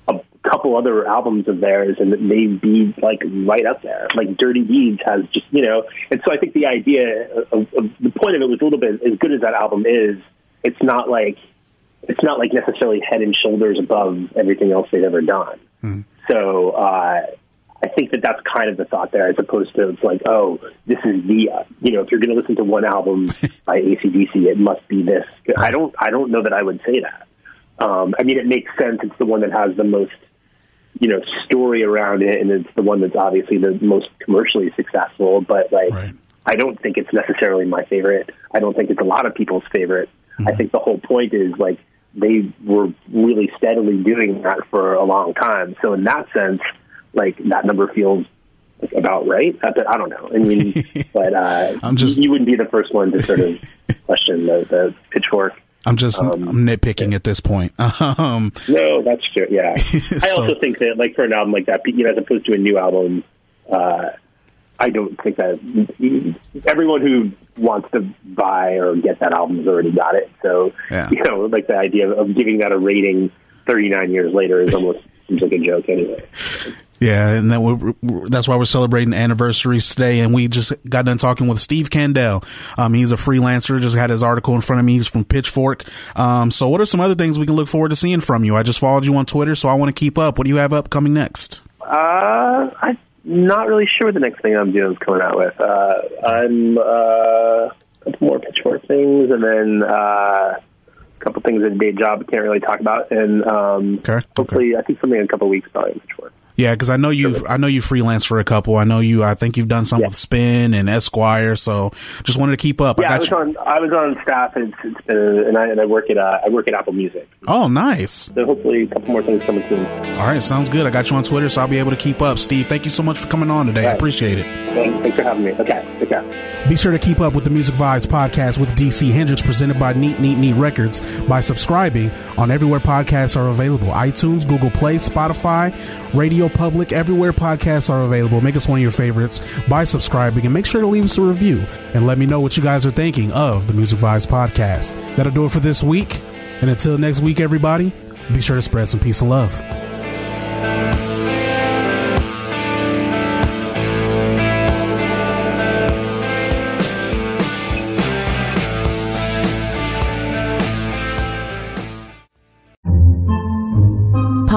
a couple other albums of theirs and they'd be like right up there. Like Dirty Deeds has just you know, and so I think the idea of, of the point of it was a little bit as good as that album is. It's not like it's not like necessarily head and shoulders above everything else they've ever done. Mm-hmm. So uh, I think that that's kind of the thought there, as opposed to it's like, oh, this is the uh, you know, if you're going to listen to one album by ACDC, it must be this. I don't I don't know that I would say that. Um, I mean, it makes sense. It's the one that has the most you know story around it, and it's the one that's obviously the most commercially successful. But like, Right. I don't think it's necessarily my favorite. I don't think it's a lot of people's favorite. I think the whole point is like they were really steadily doing that for a long time. So in that sense, like that number feels like about right. I, I don't know. I mean, but uh, I'm just- you, wouldn't be the first one to sort of question the, the pitchfork. I'm just Um, I'm nitpicking at this point. Um, No, that's true. Yeah, I also think that like for an album like that, you know, as opposed to a new album, uh, I don't think that everyone who wants to buy or get that album has already got it. So Yeah. you know, like the idea of giving that a rating 39 years later is almost seems like a joke anyway. Yeah, and that we're, that's why we're celebrating anniversaries today. And we just got done talking with Steve Kandell. Um, he's a freelancer. Just had his article in front of me. He's from Pitchfork. Um, so what are some other things we can look forward to seeing from you? I just followed you on Twitter, so I want to keep up. What do you have upcoming next? Uh, I'm not really sure what the next thing I'm doing is coming out with. Uh, I'm uh, a couple more pitchfork things, and then uh, a couple things in a day job I can't really talk about, and um, Okay, okay. hopefully I think something in a couple weeks probably pitchfork. Yeah, because I know you. I know you freelance for a couple. I know you. I think you've done some Yeah. with Spin and Esquire. So just wanted to keep up. Yeah, I, I was you. on I was on staff. It's, it's and I and I work at uh, I work at Apple Music. Oh, nice. So hopefully a couple more things coming soon. All right, sounds good. I got you on Twitter, so I'll be able to keep up. Steve, thank you so much for coming on today. I appreciate it. Thanks, thanks for having me. Okay, take care. Be sure to keep up with the Music Vibes podcast with DC Hendrix presented by Neat Neat Neat Records by subscribing on everywhere podcasts are available iTunes, Google Play, Spotify, Radio Public, everywhere podcasts are available. Make us one of your favorites by subscribing and make sure to leave us a review and let me know what you guys are thinking of the Music Vibes podcast. That'll do it for this week. And until next week, everybody, be sure to spread some peace and love.